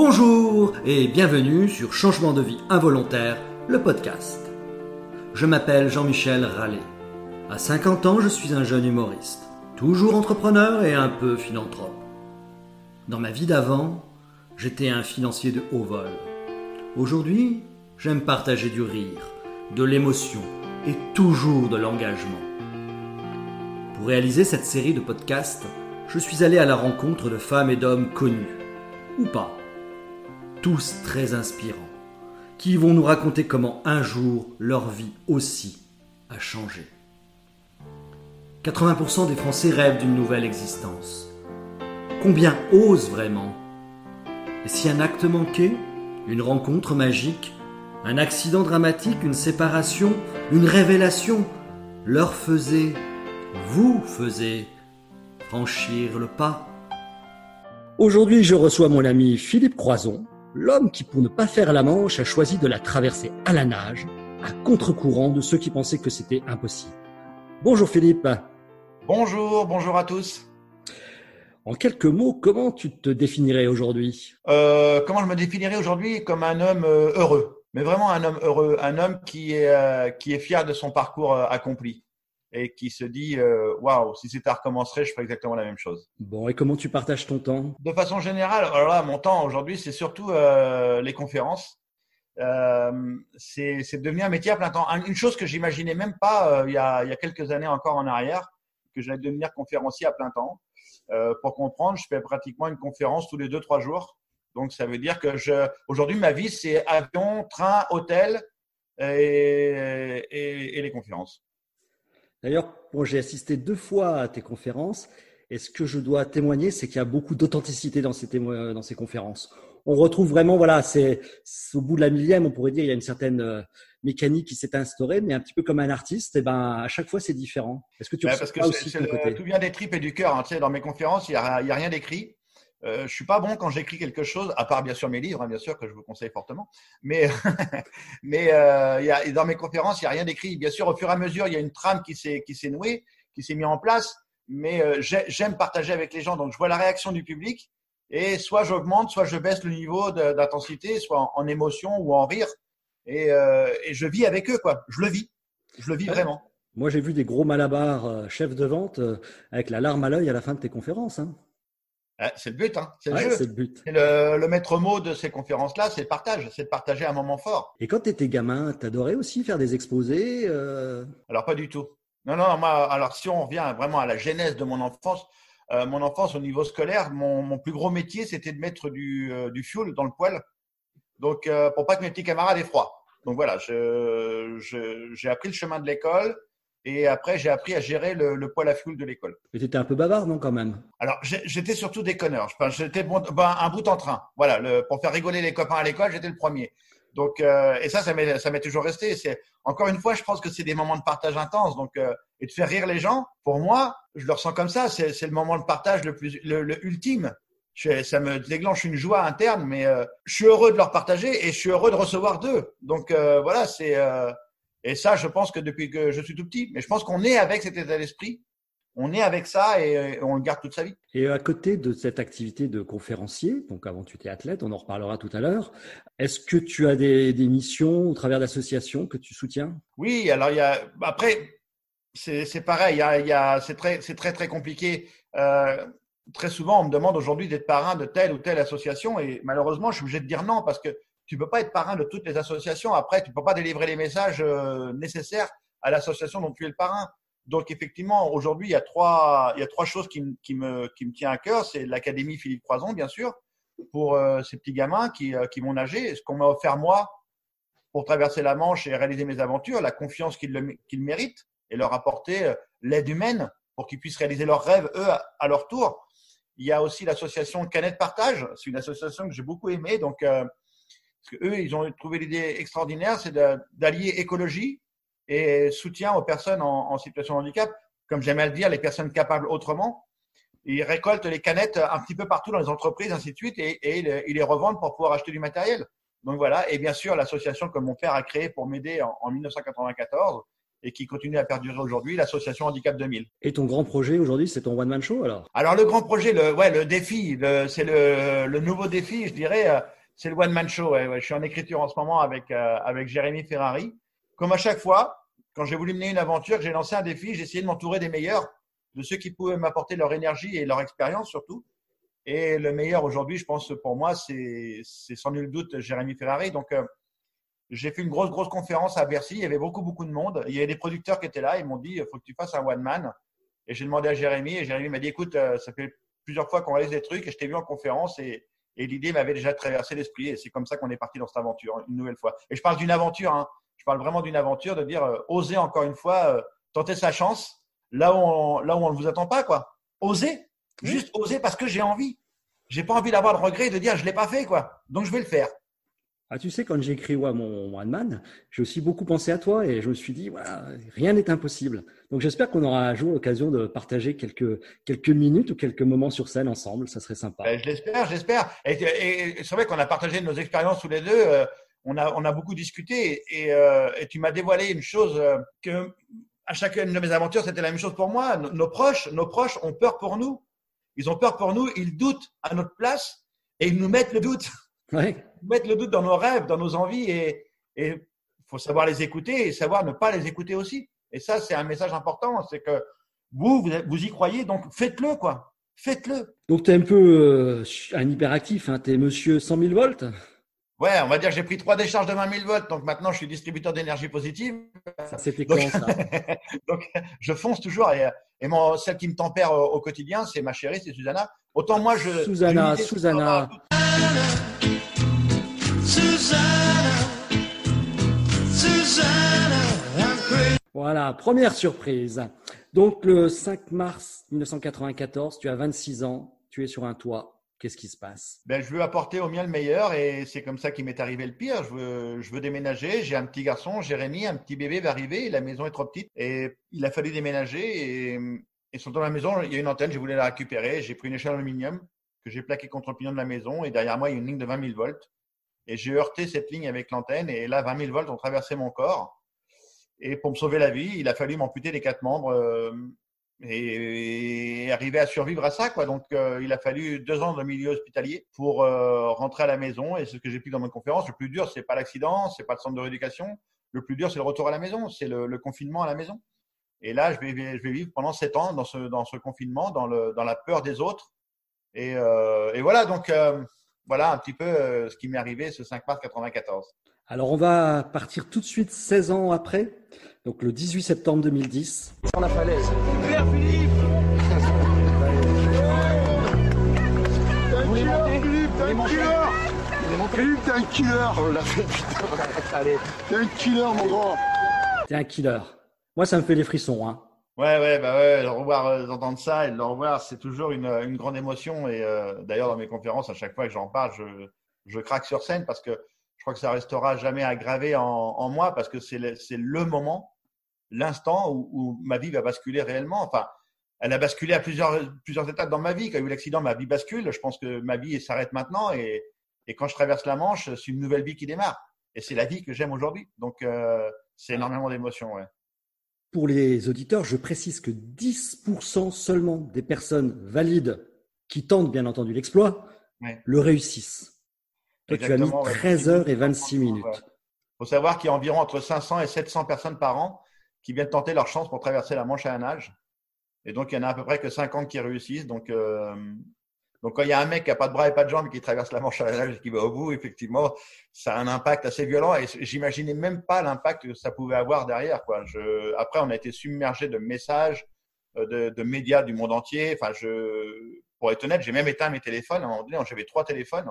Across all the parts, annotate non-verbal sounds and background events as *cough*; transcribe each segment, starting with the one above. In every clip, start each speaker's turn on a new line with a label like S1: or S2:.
S1: Bonjour et bienvenue sur Changement de vie involontaire, le podcast. Je m'appelle Jean-Michel Rallet. À 50 ans, je suis un jeune humoriste, toujours entrepreneur et un peu philanthrope. Dans ma vie d'avant, j'étais un financier de haut vol. Aujourd'hui, j'aime partager du rire, de l'émotion et toujours de l'engagement. Pour réaliser cette série de podcasts, je suis allé à la rencontre de femmes et d'hommes connus, ou pas, tous très inspirants, qui vont nous raconter comment un jour leur vie aussi a changé. 80% des Français rêvent d'une nouvelle existence. Combien osent vraiment? Et si un acte manqué, une rencontre magique, un accident dramatique, une séparation, une révélation leur faisait, vous faisait franchir le pas Aujourd'hui, je reçois mon ami Philippe Croison, l'homme qui, pour ne pas faire la Manche, a choisi de la traverser à la nage, à contre-courant de ceux qui pensaient que c'était impossible. Bonjour Philippe.
S2: Bonjour, bonjour à tous.
S1: En quelques mots, comment tu te définirais aujourd'hui?
S2: Euh, Comment je me définirais aujourd'hui? Comme un homme euh, heureux, mais vraiment un homme heureux, un homme qui est, euh, qui est fier de son parcours accompli et qui se dit waouh, si c'était à recommencer, je ferais exactement la même chose.
S1: Bon, et comment tu partages ton temps?
S2: De façon générale, alors là, mon temps aujourd'hui, c'est surtout les conférences. c'est devenu un métier à plein temps. Une chose que j'imaginais même pas il, y a, il y a quelques années encore en arrière, que j'allais devenir conférencier à plein temps. Euh, pour comprendre, je fais pratiquement une conférence tous les deux, trois jours. Donc, ça veut dire que je, aujourd'hui, ma vie, c'est avion, train, hôtel et, et, les conférences.
S1: D'ailleurs, bon, j'ai assisté deux fois à tes conférences. Et ce que je dois témoigner, c'est qu'il y a beaucoup d'authenticité dans ces, dans ces conférences. On retrouve vraiment, voilà, c'est au bout de la millième, on pourrait dire, il y a une certaine euh, mécanique qui s'est instaurée, mais un petit peu comme un artiste, et eh ben à chaque fois c'est différent.
S2: Est-ce que tu parce que aussi tout vient des tripes et du cœur. Hein. Tu sais, dans mes conférences, il n'y a, a, rien d'écrit. Euh, je suis pas bon quand j'écris quelque chose, à part bien sûr mes livres, hein, bien sûr que je vous conseille fortement. Mais *laughs* mais euh, y a, dans mes conférences, il n'y a rien d'écrit. Bien sûr, au fur et à mesure, il y a une trame qui s'est qui s'est nouée, qui s'est mise en place. Mais euh, j'aime partager avec les gens, donc je vois la réaction du public et soit j'augmente, soit je baisse le niveau d'intensité, soit en, en, émotion ou en rire et, euh, et, je vis avec eux, quoi. Je le vis. Je le vis vraiment.
S1: Moi, j'ai vu des gros malabars euh, chefs de vente euh, avec la larme à l'œil à la fin de tes conférences. Hein.
S2: C'est le but, hein. c'est le jeu. C'est le but. Le, le, maître mot de ces conférences-là, c'est le partage, c'est de partager un moment fort.
S1: Et quand tu étais gamin, t'adorais aussi faire des exposés euh...
S2: Alors pas du tout. Non, non, moi, alors si on revient vraiment à la genèse de mon enfance, euh, mon enfance au niveau scolaire, mon, mon plus gros métier, c'était de mettre du, du fuel dans le poêle. Donc, pour pas que mes petits camarades aient froid. Donc voilà, j'ai appris le chemin de l'école et après j'ai appris à gérer le, poil à fioul de l'école.
S1: Mais tu étais un peu bavard, non, quand même?
S2: Alors j'étais surtout déconneur. J'étais bon, ben, un bout en train. Voilà, le, pour faire rigoler les copains à l'école, j'étais le premier. Donc, euh, et ça, ça m'est toujours resté. C'est encore une fois, je pense que c'est des moments de partage intense. Donc, euh, et de faire rire les gens, pour moi, je le ressens comme ça. C'est le moment de partage le plus, le ultime ça me déclenche une joie interne, mais euh, je suis heureux de leur partager et je suis heureux de recevoir d'eux. Donc voilà, c'est et ça, je pense que depuis que je suis tout petit, mais je pense qu'on est avec cet état d'esprit, on est avec ça et, on le garde toute sa vie.
S1: Et à côté de cette activité de conférencier, donc avant tu étais athlète, on en reparlera tout à l'heure. Est-ce que tu as des, des missions au travers d'associations que tu soutiens?
S2: Oui, alors il y a après c'est pareil, il y a, il y a c'est très c'est très très compliqué. Euh, très souvent, on me demande aujourd'hui d'être parrain de telle ou telle association et malheureusement, je suis obligé de dire non parce que tu peux pas être parrain de toutes les associations. Après, tu peux pas délivrer les messages euh, nécessaires à l'association dont tu es le parrain. Donc, effectivement, aujourd'hui, il y a trois, il y a trois choses qui, qui me, qui me tient à cœur. C'est l'Académie Philippe Croison, bien sûr, pour euh, ces petits gamins qui, euh, qui vont nager. Ce qu'on m'a offert moi pour traverser la Manche et réaliser mes aventures, la confiance qu'ils qu'ils méritent et leur apporter l'aide humaine pour qu'ils puissent réaliser leurs rêves, eux, à leur tour. Il y a aussi l'association Canette Partage. C'est une association que j'ai beaucoup aimée. Donc, euh, parce que eux, ils ont trouvé l'idée extraordinaire, c'est d'allier écologie et soutien aux personnes en, situation de handicap. Comme j'aime à le dire, les personnes capables autrement. Ils récoltent les canettes un petit peu partout dans les entreprises, ainsi de suite, et, ils les revendent pour pouvoir acheter du matériel. Donc voilà. Et bien sûr, l'association que mon père a créée pour m'aider en, 1994, et qui continue à perdurer aujourd'hui, l'association Handicap 2000.
S1: Et ton grand projet aujourd'hui, c'est ton one-man show alors?
S2: Alors le grand projet, le, ouais, le défi, c'est le, le, nouveau défi, je dirais, euh, c'est le one-man show. Ouais, ouais. Je suis en écriture en ce moment avec, euh, avec Jérémy Ferrari. Comme à chaque fois, quand j'ai voulu mener une aventure, j'ai lancé un défi, j'ai essayé de m'entourer des meilleurs, de ceux qui pouvaient m'apporter leur énergie et leur expérience surtout. Et le meilleur aujourd'hui, je pense pour moi, c'est sans nul doute Jérémy Ferrari. Donc, euh, j'ai fait une grosse, grosse conférence à Bercy. Il y avait beaucoup, beaucoup de monde. Il y avait des producteurs qui étaient là. Ils m'ont dit, il faut que tu fasses un one man. Et j'ai demandé à Jérémy. Et Jérémy m'a dit, écoute, euh, ça fait plusieurs fois qu'on réalise des trucs et je t'ai vu en conférence et, et l'idée m'avait déjà traversé l'esprit. Et c'est comme ça qu'on est parti dans cette aventure, une nouvelle fois. Et je parle d'une aventure. Hein. Je parle vraiment d'une aventure de dire, euh, oser encore une fois, euh, tenter sa chance là où on, là où on ne vous attend pas, quoi. Oser. Juste oser parce que j'ai envie. J'ai pas envie d'avoir le regret de dire, je l'ai pas fait, quoi. Donc je vais le faire.
S1: Ah, tu sais, quand j'ai écrit ouais, mon One Man, j'ai aussi beaucoup pensé à toi et je me suis dit, voilà, rien n'est impossible. Donc j'espère qu'on aura un jour l'occasion de partager quelques, quelques minutes ou quelques moments sur scène ensemble. Ça serait sympa.
S2: Ben, je l'espère, j'espère. Et, c'est vrai qu'on a partagé nos expériences tous les deux. Euh, on, a, on a beaucoup discuté et, euh, et tu m'as dévoilé une chose euh, que à chacune de mes aventures, c'était la même chose pour moi. Nos, proches, nos proches ont peur pour nous. Ils ont peur pour nous, ils doutent à notre place et ils nous mettent le doute.
S1: Ouais
S2: mettre le doute dans nos rêves, dans nos envies et il faut savoir les écouter et savoir ne pas les écouter aussi. Et ça, c'est un message important, c'est que vous, vous, y croyez, donc faites-le, quoi. Faites-le.
S1: Donc, tu es un peu euh, un hyperactif, hein. tu es monsieur 100 000 volts?
S2: Ouais, on va dire que j'ai pris trois décharges de 20 000 volts, donc maintenant je suis distributeur d'énergie positive.
S1: Ça, c'était quand ça? *laughs*
S2: Donc, je fonce toujours et, et celle qui me tempère au, quotidien, c'est ma chérie, c'est Susanna. Autant moi, je.
S1: Susanna, Susanna. Voilà, première surprise. Donc le 5 mars 1994, tu as 26 ans, tu es sur un toit. Qu'est-ce qui se passe?
S2: Ben, Je veux apporter au mien le meilleur et c'est comme ça qu'il m'est arrivé le pire. Je veux, je veux déménager. J'ai un petit garçon, Jérémy, un petit bébé va arriver. La maison est trop petite et il a fallu déménager. Et, et sur dans la maison, il y a une antenne, je voulais la récupérer. J'ai pris une échelle d'aluminium que j'ai plaquée contre le pignon de la maison et derrière moi, il y a une ligne de 20 000 volts. Et j'ai heurté cette ligne avec l'antenne et là, 20 000 volts ont traversé mon corps. Et pour me sauver la vie, il a fallu m'amputer les quatre membres euh, et, arriver à survivre à ça. Donc, euh, il a fallu deux ans de milieu hospitalier pour euh, rentrer à la maison. Et c'est ce que j'ai pu dans ma conférence. Le plus dur, c'est pas l'accident, c'est pas le centre de rééducation. Le plus dur, c'est le retour à la maison, c'est le, confinement à la maison. Et là, je vais, vivre pendant sept ans dans ce, confinement, dans, la peur des autres. Et voilà, donc voilà un petit peu ce qui m'est arrivé ce 5 mars 94.
S1: Alors, on va partir tout de suite 16 ans après, donc le 18 septembre 2010.
S2: Sur la falaise.
S3: Philippe T'es un killer Philippe, t'es un killer On l'a fait, putain Allez T'es un killer, mon grand
S1: T'es un killer. Moi, ça me fait les frissons, hein.
S2: Ouais, ouais, bah ouais, le revoir, euh, d'entendre ça et de le revoir, c'est toujours une, une, grande émotion. Et euh, d'ailleurs, dans mes conférences, à chaque fois que j'en parle, je, je craque sur scène parce que je crois que ça restera jamais aggravé en, moi parce que c'est le, le, moment, l'instant où, ma vie va basculer réellement. Enfin, elle a basculé à plusieurs, plusieurs étapes dans ma vie. Quand il y a eu l'accident, ma vie bascule. Je pense que ma vie s'arrête maintenant et, et, quand je traverse la Manche, c'est une nouvelle vie qui démarre. Et c'est la vie que j'aime aujourd'hui. Donc, euh, c'est énormément d'émotions. Ouais.
S1: Pour les auditeurs, je précise que 10% seulement des personnes valides qui tentent, bien entendu, l'exploit, le réussissent. Toi, tu as mis 13 heures et 26 minutes. Il
S2: faut savoir qu'il y a environ entre 500 et 700 personnes par an qui viennent tenter leur chance pour traverser la Manche à un nage. Et donc, il y en a à peu près que 50 qui réussissent. Donc, euh, donc quand il y a un mec qui n'a pas de bras et pas de jambes qui traverse la Manche à un nage et qui va au bout, effectivement, ça a un impact assez violent. Et j'imaginais même pas l'impact que ça pouvait avoir derrière. Quoi. Je, après, on a été submergé de messages, euh, de, de, médias du monde entier. Enfin, je, pour être honnête, j'ai même éteint mes téléphones. À un moment donné, j'avais trois téléphones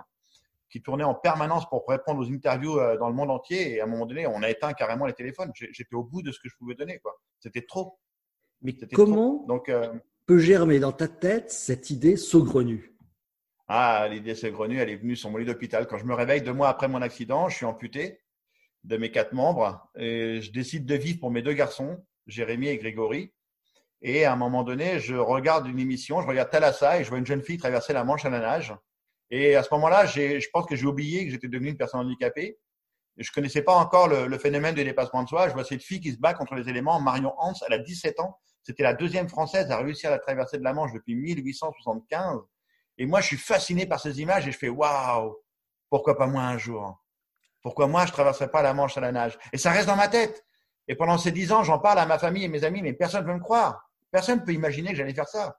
S2: qui tournait en permanence pour répondre aux interviews euh, dans le monde entier. Et à un moment donné, on a éteint carrément les téléphones. J'étais au bout de ce que je pouvais donner. quoi. C'était trop.
S1: Mais comment Donc, euh, peut germer dans ta tête cette idée saugrenue?
S2: Ah, l'idée saugrenue, elle est venue sur mon lit d'hôpital. Quand je me réveille deux mois après mon accident, je suis amputé de mes quatre membres et je décide de vivre pour mes deux garçons, Jérémy et Grégory. Et à un moment donné, je regarde une émission, je regarde Thalassa et je vois une jeune fille traverser la Manche à la nage. Et à ce moment-là, je pense que j'ai oublié que j'étais devenu une personne handicapée. je connaissais pas encore le, phénomène du dépassement de soi. Je vois cette fille qui se bat contre les éléments. Marion Hans, elle a 17 ans. C'était la deuxième française à réussir la traversée de la Manche depuis 1875. Et moi, je suis fasciné par ces images et je fais waouh, pourquoi pas moi un jour? Pourquoi moi, je traverserai pas la Manche à la nage? Et ça reste dans ma tête. Et pendant ces dix ans, j'en parle à ma famille et mes amis, mais personne ne veut me croire. Personne ne peut imaginer que j'allais faire ça.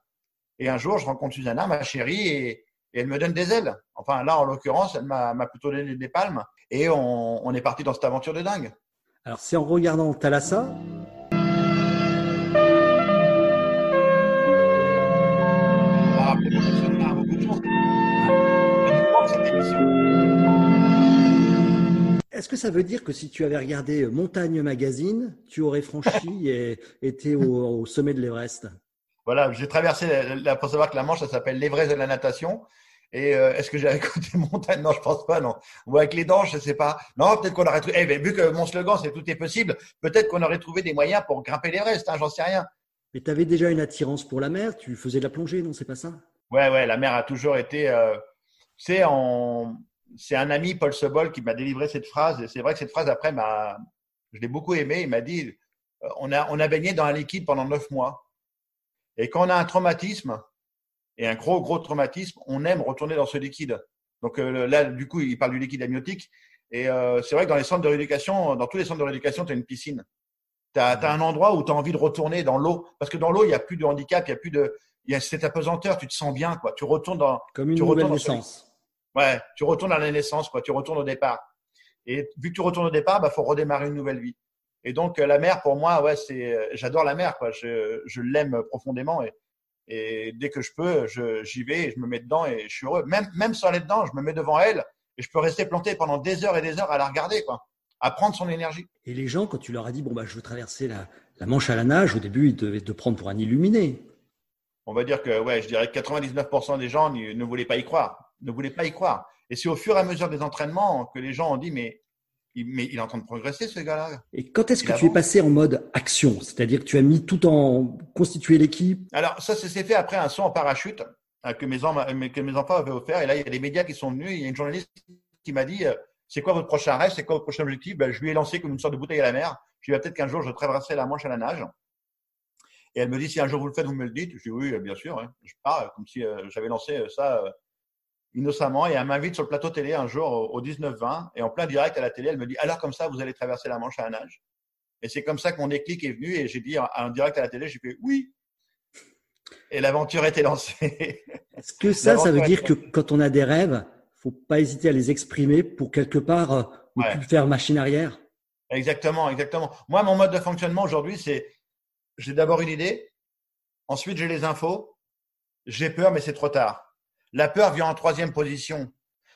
S2: Et un jour, je rencontre Susanna, ma chérie, et, elle me donne des ailes. Enfin, là, en l'occurrence, elle m'a plutôt donné des palmes. Et on, on est parti dans cette aventure de dingue.
S1: Alors, c'est en regardant Thalassa Est-ce que ça veut dire que si tu avais regardé Montagne Magazine, tu aurais franchi *laughs* et été au, sommet de l'Everest?
S2: Voilà, j'ai traversé, la, pour savoir que la Manche, ça s'appelle l'Everest de la natation. Et euh, est-ce que j'ai écouté *laughs* Montagne? Non, je pense pas, non. Ou avec les dents, je sais pas. Non, peut-être qu'on aurait trouvé. Eh, vu que mon slogan, c'est tout est possible, peut-être qu'on aurait trouvé des moyens pour grimper l'Everest, hein, j'en sais rien.
S1: Mais tu avais déjà une attirance pour la mer, tu faisais de la plongée, non? C'est pas ça?
S2: Ouais, ouais, la mer a toujours été. Euh, c'est un ami, Paul Sebol, qui m'a délivré cette phrase. Et c'est vrai que cette phrase, après, m'a, je l'ai beaucoup aimé. Il m'a dit euh, on a, on a baigné dans un liquide pendant neuf mois. Et quand on a un traumatisme, et un gros, gros traumatisme, on aime retourner dans ce liquide. Donc euh, là, du coup, il parle du liquide amniotique. Et euh, c'est vrai que dans les centres de rééducation, dans tous les centres de rééducation, tu as une piscine. Tu as, un endroit où tu as envie de retourner dans l'eau. Parce que dans l'eau, il n'y a plus de handicap, il y a plus de. Il y a cette apesanteur, tu te sens bien. Quoi. Tu retournes dans.
S1: Comme une
S2: tu
S1: nouvelle naissance.
S2: Ouais, tu retournes à la naissance, quoi. Tu retournes au départ. Et vu que tu retournes au départ, bah, faut redémarrer une nouvelle vie. Et donc, euh, la mer, pour moi, ouais, c'est, euh, j'adore la mer, quoi. Je, je l'aime profondément et, et dès que je peux, je, j'y vais et je me mets dedans et je suis heureux. Même, même sans aller dedans, je me mets devant elle et je peux rester planté pendant des heures et des heures à la regarder, quoi. À prendre son énergie.
S1: Et les gens, quand tu leur as dit, bon, bah, je veux traverser la, la Manche à la nage, au début, ils devaient te prendre pour un illuminé.
S2: On va dire que, ouais, je dirais que 99% des gens ne voulaient pas y croire. Ne voulaient pas y croire. Et c'est au fur et à mesure des entraînements que les gens ont dit, mais, mais il est en train de progresser, ce gars-là.
S1: Et quand est-ce que tu es passé en mode action? C'est-à-dire que tu as mis tout en constitué l'équipe?
S2: Alors, ça, s'est fait après un saut en parachute euh, que mes, que mes enfants avaient offert. Et là, il y a des médias qui sont venus. Il y a une journaliste qui m'a dit, euh, c'est quoi votre prochain rêve? C'est quoi votre prochain objectif ben, Je lui ai lancé comme une sorte de bouteille à la mer. Je lui ai dit, peut-être qu'un jour, je traverserai la Manche à la nage. Et elle me dit, si un jour vous le faites, vous me le dites. Je dis, oui, bien sûr. Hein. Je pars comme si euh, j'avais lancé ça innocemment et elle m'invite sur le plateau télé un jour au, 19-20 et en plein direct à la télé, elle me dit alors comme ça vous allez traverser la Manche à un nage. Et c'est comme ça que mon déclic est venu et j'ai dit en direct à la télé, j'ai fait oui. Et l'aventure était lancée. *laughs*
S1: Est-ce que ça, ça veut dire que quand on a des rêves, faut pas hésiter à les exprimer pour quelque part euh, ne plus faire machine arrière?
S2: Exactement, exactement. Moi, mon mode de fonctionnement aujourd'hui, c'est j'ai d'abord une idée, ensuite j'ai les infos, j'ai peur, mais c'est trop tard. La peur vient en troisième position.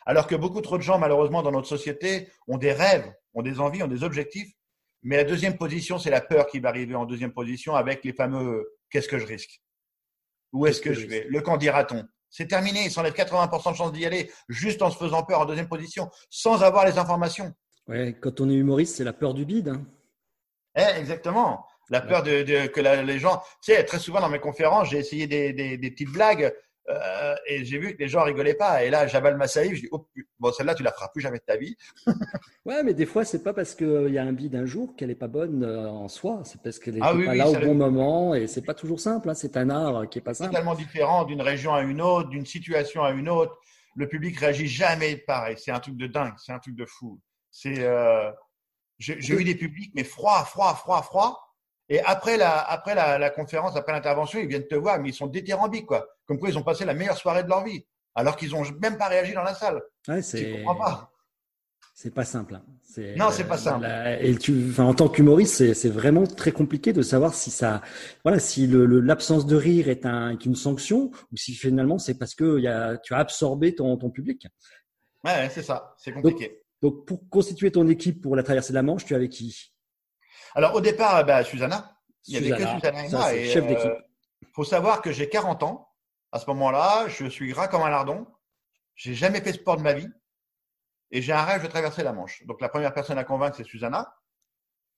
S2: Alors que beaucoup trop de gens, malheureusement, dans notre société, ont des rêves, ont des envies, ont des objectifs. Mais la deuxième position, c'est la peur qui va arriver en deuxième position avec les fameux qu'est-ce que je risque? Où est-ce que, je vais Le quand dira-t-on? C'est terminé, il s'enlève 80% de chance d'y aller juste en se faisant peur en deuxième position, sans avoir les informations.
S1: Ouais, quand on est humoriste, c'est la peur du bide. Hein.
S2: Eh, exactement. La peur de, que les gens. Tu sais, très souvent dans mes conférences, j'ai essayé des petites blagues. Euh, et j'ai vu que les gens rigolaient pas. Et là, j'avale ma salive. Je dis, oh, bon, celle-là, tu la feras plus jamais de ta vie. *laughs*
S1: ouais, mais des fois, c'est pas parce qu'il y a un bide un jour qu'elle est pas bonne euh, en soi. C'est parce qu'elle est ah pas là au bon moment. Et c'est pas toujours simple. Hein. C'est un art qui est pas simple.
S2: Totalement différent d'une région à une autre, d'une situation à une autre. Le public réagit jamais pareil. C'est un truc de dingue. C'est un truc de fou. C'est, euh... j'ai eu des publics, mais froid, froid, froid, froid. Et après la, après la, la conférence, après l'intervention, ils viennent te voir, mais ils sont déthérambiques, quoi. Comme quoi, ils ont passé la meilleure soirée de leur vie, alors qu'ils n'ont même pas réagi dans la salle.
S1: Ouais, c'est. comprends pas. C'est pas simple. Hein.
S2: Non, c'est pas simple.
S1: et tu, enfin, en tant qu'humoriste, c'est vraiment très compliqué de savoir si ça, voilà, si l'absence de rire est, un, est une sanction ou si finalement c'est parce que y a, tu as absorbé ton, ton public.
S2: Ouais, c'est ça. C'est compliqué.
S1: Donc, donc, pour constituer ton équipe pour la traversée de la Manche, tu avais qui?
S2: Alors, au départ, bah, Susanna. Il n'y avait que Susanna et moi. chef d'équipe. Il euh, faut savoir que j'ai 40 ans. À ce moment-là, je suis gras comme un lardon. J'ai jamais fait sport de ma vie. Et j'ai un rêve de traverser la Manche. Donc, la première personne à convaincre, c'est Susanna.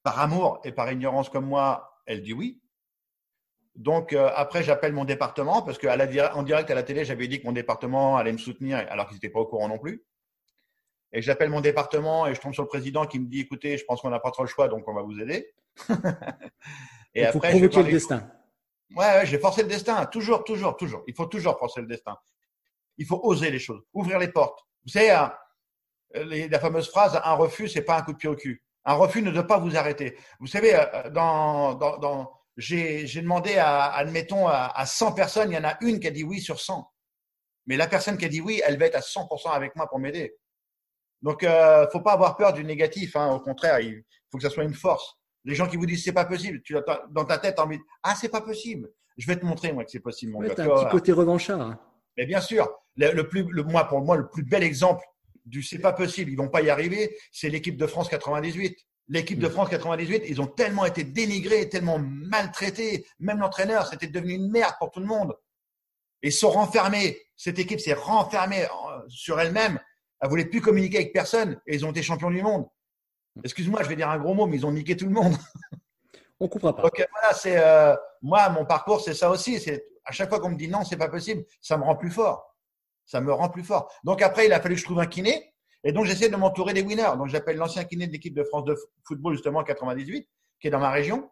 S2: Par amour et par ignorance comme moi, elle dit oui. Donc, euh, après, j'appelle mon département parce qu'en direct à la télé, j'avais dit que mon département allait me soutenir alors qu'ils n'étaient pas au courant non plus. et j'appelle mon département et je tombe sur le président qui me dit écoutez, je pense qu'on n'a pas trop le choix, donc on va vous aider. *laughs*
S1: et Il faut après, provoquer le destin.
S2: Ouais, j'ai forcé le destin. Toujours, toujours, toujours. Il faut toujours forcer le destin. Il faut oser les choses, ouvrir les portes. Vous savez, hein, la fameuse phrase un refus, c'est pas un coup de pied au cul. Un refus ne doit pas vous arrêter. Vous savez, euh, j'ai demandé à, admettons, à, à 100 personnes, il y en a une qui a dit oui sur 100. Mais la personne qui a dit oui, elle va être à 100% avec moi pour m'aider. Donc, euh, faut pas avoir peur du négatif. Hein. Au contraire, il faut que ça soit une force. Les gens qui vous disent c'est pas possible, tu as dans ta tête envie de ah c'est pas possible. Je vais te montrer moi que c'est possible.
S1: Mon as un petit côté revanchard. Hein.
S2: Mais bien sûr, le, plus, le, moi pour moi le plus bel exemple du c'est pas possible, ils vont pas y arriver, c'est l'équipe de France 98. L'équipe de mm. France 98, ils ont tellement été dénigrés, tellement maltraités, même l'entraîneur, c'était devenu une merde pour tout le monde. Et sont renfermés. Cette équipe s'est renfermée euh, sur elle-même. Elle voulait plus communiquer avec personne et ils ont été champions du monde. Excuse-moi, je vais dire un gros mot, mais ils ont niqué tout le monde. *laughs*
S1: On coupera pas.
S2: Donc voilà, c'est euh, moi mon parcours, c'est ça aussi. C'est à chaque fois qu'on me dit non, c'est pas possible, ça me rend plus fort. Ça me rend plus fort. Donc après, il a fallu que je trouve un kiné. Et donc, j'essaie de m'entourer des winners. Donc, j'appelle l'ancien kiné de l'équipe de France de football, justement, en 98, qui est dans ma région.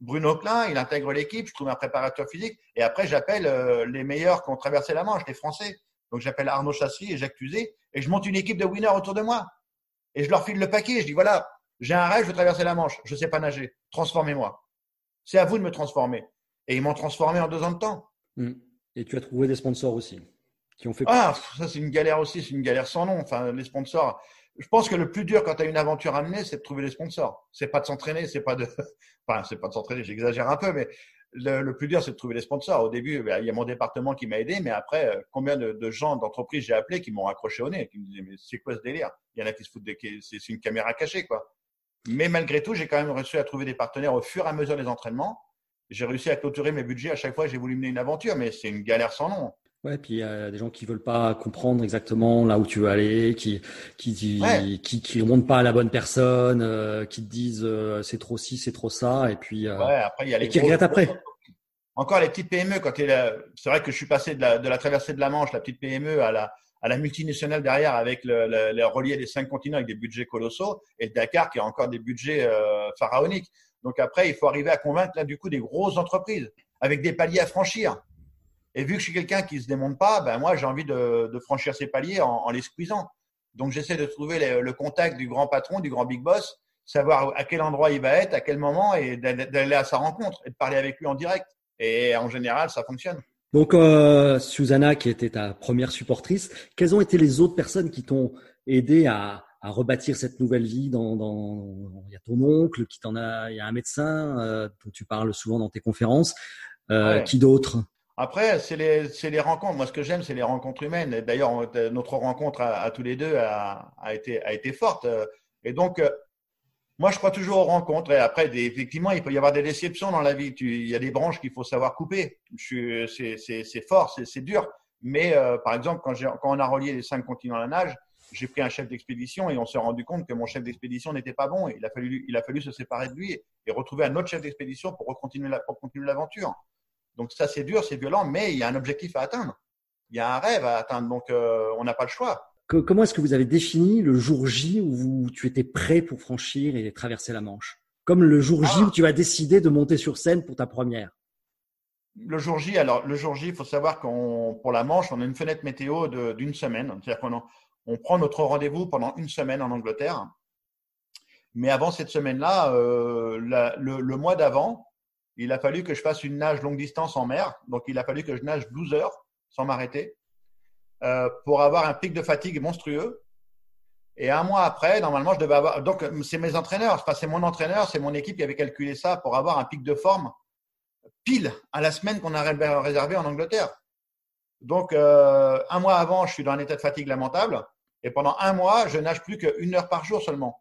S2: Bruno Klein, il intègre l'équipe. Je trouve un préparateur physique. Et après, j'appelle euh, les meilleurs qui ont traversé la Manche, les Français. Donc, j'appelle Arnaud Chassy et Jacques Tuzé. Et je monte une équipe de winners autour de moi. Et je leur file le paquet. Je dis, voilà, j'ai un rêve, je veux traverser la Manche. Je ne sais pas nager. Transformez-moi. C'est à vous de me transformer. Et ils m'ont transformé en deux ans de temps.
S1: Mmh. Et tu as trouvé des sponsors aussi
S2: ont fait. Ah, ça c'est une galère aussi, c'est une galère sans nom. Enfin, les sponsors. Je pense que le plus dur quand tu as une aventure à mener, c'est de trouver des sponsors. C'est pas de s'entraîner, c'est pas de. *laughs* Enfin, c'est pas de s'entraîner, j'exagère un peu, mais le, plus dur, c'est de trouver des sponsors. Au début, ben, il y a mon département qui m'a aidé, mais après, euh, combien de, gens d'entreprise j'ai appelé qui m'ont raccroché au nez, qui me disaient mais c'est quoi ce délire? Il y en a qui se foutent de c'est une caméra cachée quoi. Mais malgré tout, j'ai quand même réussi à trouver des partenaires au fur et à mesure des entraînements. J'ai réussi à clôturer mes budgets à chaque fois j'ai voulu mener une aventure, mais c'est une galère sans nom.
S1: Ouais, puis il y a des gens qui veulent pas comprendre exactement là où tu veux aller, qui qui qui, qui, remontent pas à la bonne personne, euh, qui te disent euh, c'est trop ci, c'est trop ça, et puis
S2: euh, ouais, après, il y a les
S1: et qui regrettent après.
S2: Encore les petites PME quand c'est vrai que je suis passé de la, de la traversée de la Manche, la petite PME à la à la multinationale derrière avec le, le, relié des cinq continents avec des budgets colossaux et Dakar qui a encore des budgets pharaoniques. Donc après, il faut arriver à convaincre là du coup des grosses entreprises avec des paliers à franchir. Et vu que je suis quelqu'un qui se démonte pas, ben moi j'ai envie de, franchir ces paliers en, les squeezant. Donc j'essaie de trouver le contact du grand patron, du grand big boss, savoir à quel endroit il va être, à quel moment, et d'aller à sa rencontre et de parler avec lui en direct. Et en général, ça fonctionne.
S1: Donc euh, Susanna, qui était ta première supportrice, quelles ont été les autres personnes qui t'ont aidé à, rebâtir cette nouvelle vie dans, il y a ton oncle qui t'en a il y a un médecin euh, dont tu parles souvent dans tes conférences euh, qui d'autres
S2: après, c'est les, les, rencontres. Moi, ce que j'aime, c'est les rencontres humaines. D'ailleurs, notre rencontre à, tous les deux a, été, a été forte. Et donc, euh, moi, je crois toujours aux rencontres. Et après, effectivement, il peut y avoir des déceptions dans la vie. il y a des branches qu'il faut savoir couper. C'est fort, c'est dur. Mais euh, par exemple, quand, quand, on a relié les cinq continents à la nage, j'ai pris un chef d'expédition et on s'est rendu compte que mon chef d'expédition n'était pas bon. il a fallu, il a fallu se séparer de lui et retrouver un autre chef d'expédition pour continuer l'aventure. Donc ça, c'est dur, c'est violent, mais il y a un objectif à atteindre. Il y a un rêve à atteindre, donc euh, on n'a pas le choix.
S1: Comment est-ce que vous avez défini le jour J où tu étais prêt pour franchir et traverser la Manche? Comme le jour J ah. où tu as décidé de monter sur scène pour ta première?
S2: Le jour J, alors le jour J, il faut savoir qu'on pour la Manche, on a une fenêtre météo d'une semaine. C'est-à-dire qu'on on prend notre rendez-vous pendant une semaine en Angleterre. Mais avant cette semaine-là, euh, le, mois d'avant, il a fallu que je fasse une nage longue distance en mer. Donc, il a fallu que je nage 12 heures sans m'arrêter euh, pour avoir un pic de fatigue monstrueux. Et un mois après, normalement, je devais avoir. Donc, c'est mes entraîneurs, enfin, c'est mon entraîneur, c'est mon équipe qui avait calculé ça pour avoir un pic de forme pile à la semaine qu'on a réservé en Angleterre. Donc, euh, un mois avant, je suis dans un état de fatigue lamentable. Et pendant un mois, je nage plus qu'une heure par jour seulement.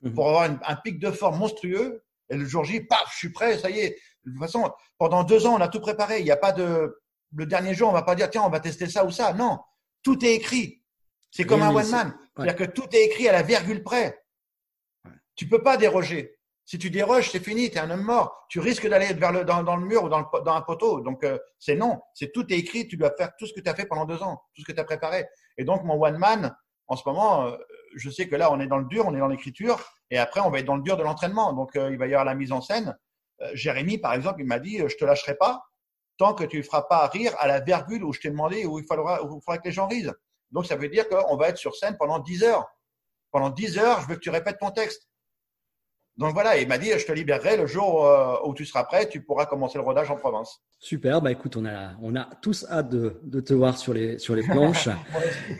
S2: Mmh pour avoir un pic de forme monstrueux. Et le jour J, paf, je suis prêt, ça y est. De toute façon, pendant deux ans, on a tout préparé. Il n'y a pas de. Le dernier jour, on va pas dire, tiens, on va tester ça ou ça. Non, tout est écrit. C'est comme un one man. C'est-à-dire que tout est écrit à la virgule près. Tu peux pas déroger. Si tu déroges, c'est fini, tu es un homme mort. Tu risques d'aller vers le, dans, le mur ou dans, le, dans un poteau. Donc, euh, c'est non. C'est tout est écrit. Tu dois faire tout ce que tu as fait pendant deux ans, tout ce que tu as préparé. Et donc, mon one man, en ce moment, euh, je sais que là, on est dans le dur, on est dans l'écriture, et après, on va être dans le dur de l'entraînement. Donc, euh, il va y avoir la mise en scène. Euh, Jérémy, par exemple, il m'a dit, je te lâcherai pas tant que tu ne feras pas rire à la virgule où je t'ai demandé où il faudra, où il faudra que les gens risent. Donc, ça veut dire qu'on va être sur scène pendant 10 heures. Pendant 10 heures, je veux que tu répètes ton texte. Donc voilà, il m'a dit, je te libérerai le jour euh, où tu seras prêt, tu pourras commencer le rodage en province.
S1: Super, bah écoute, on a, on a tous hâte de, de te voir sur les, sur les planches.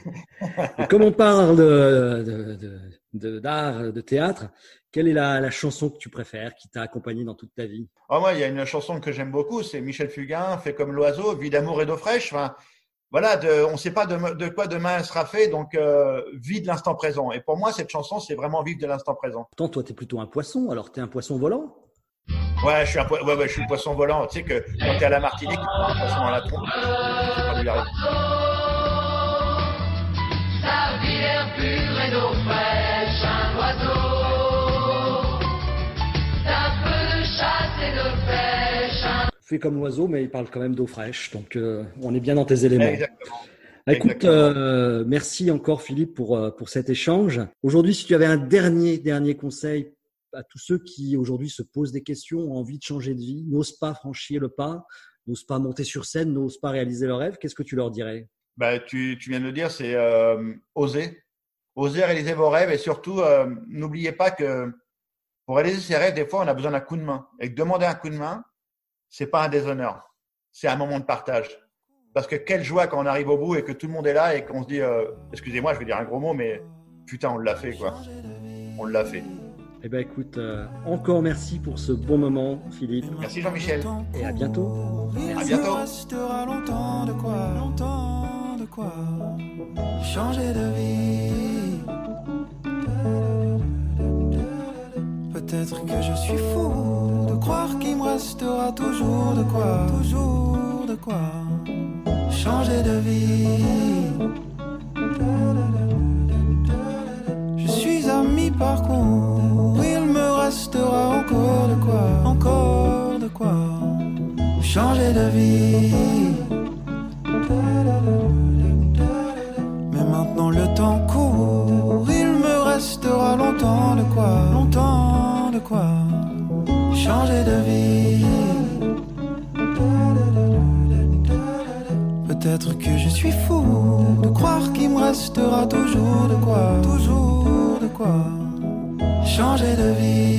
S1: *laughs* comme on parle de, de, d'art, de, de, théâtre, quelle est la, la, chanson que tu préfères, qui t'a accompagné dans toute ta vie?
S2: Oh, Moi, il y a une chanson que j'aime beaucoup, c'est Michel Fugain, Fait comme l'oiseau, Vie d'amour et d'eau fraîche. Enfin, voilà, on ne sait pas de, quoi demain sera fait, donc euh, vie de l'instant présent. Et pour moi, cette chanson, c'est vraiment vivre de l'instant présent.
S1: Pourtant, toi, tu es plutôt un poisson, alors tu es un poisson volant
S2: Ouais, je suis un ouais, ouais, je suis poisson volant. Tu sais que quand tu es à la Martinique, tu prends un poisson dans la trompe. C'est pas Sa
S1: Fait comme l'oiseau, mais il parle quand même d'eau fraîche. Donc, euh, on est bien dans tes éléments.
S2: Exactement.
S1: Écoute, euh, merci encore Philippe pour, euh, pour cet échange. Aujourd'hui, si tu avais un dernier, dernier conseil à tous ceux qui aujourd'hui se posent des questions, ont envie de changer de vie, n'osent pas franchir le pas, n'osent pas monter sur scène, n'osent pas réaliser leurs rêves, qu'est-ce que tu leur dirais?
S2: Bah, tu, tu, viens de le dire, c'est euh, oser. Oser réaliser vos rêves et surtout, euh, n'oubliez pas que pour réaliser ses rêves, des fois, on a besoin d'un coup de main. Et que demander un coup de main, c'est pas un déshonneur, c'est un moment de partage. Parce que quelle joie quand on arrive au bout et que tout le monde est là et qu'on se dit, euh, excusez-moi, je vais dire un gros mot, mais putain, on l'a fait, quoi. On l'a fait.
S1: Eh bien, écoute, euh, encore merci pour ce bon moment, Philippe.
S2: Merci Jean-Michel.
S1: Et à bientôt.
S2: À bientôt.
S4: longtemps de quoi, longtemps de quoi changer de vie. Peut-être que je suis fou de croire qu'il me restera toujours de quoi, toujours de quoi changer de vie. Je suis à mi-parcours restera encore de quoi, encore de quoi changer de vie. Restera toujours de quoi, toujours de quoi changer de vie.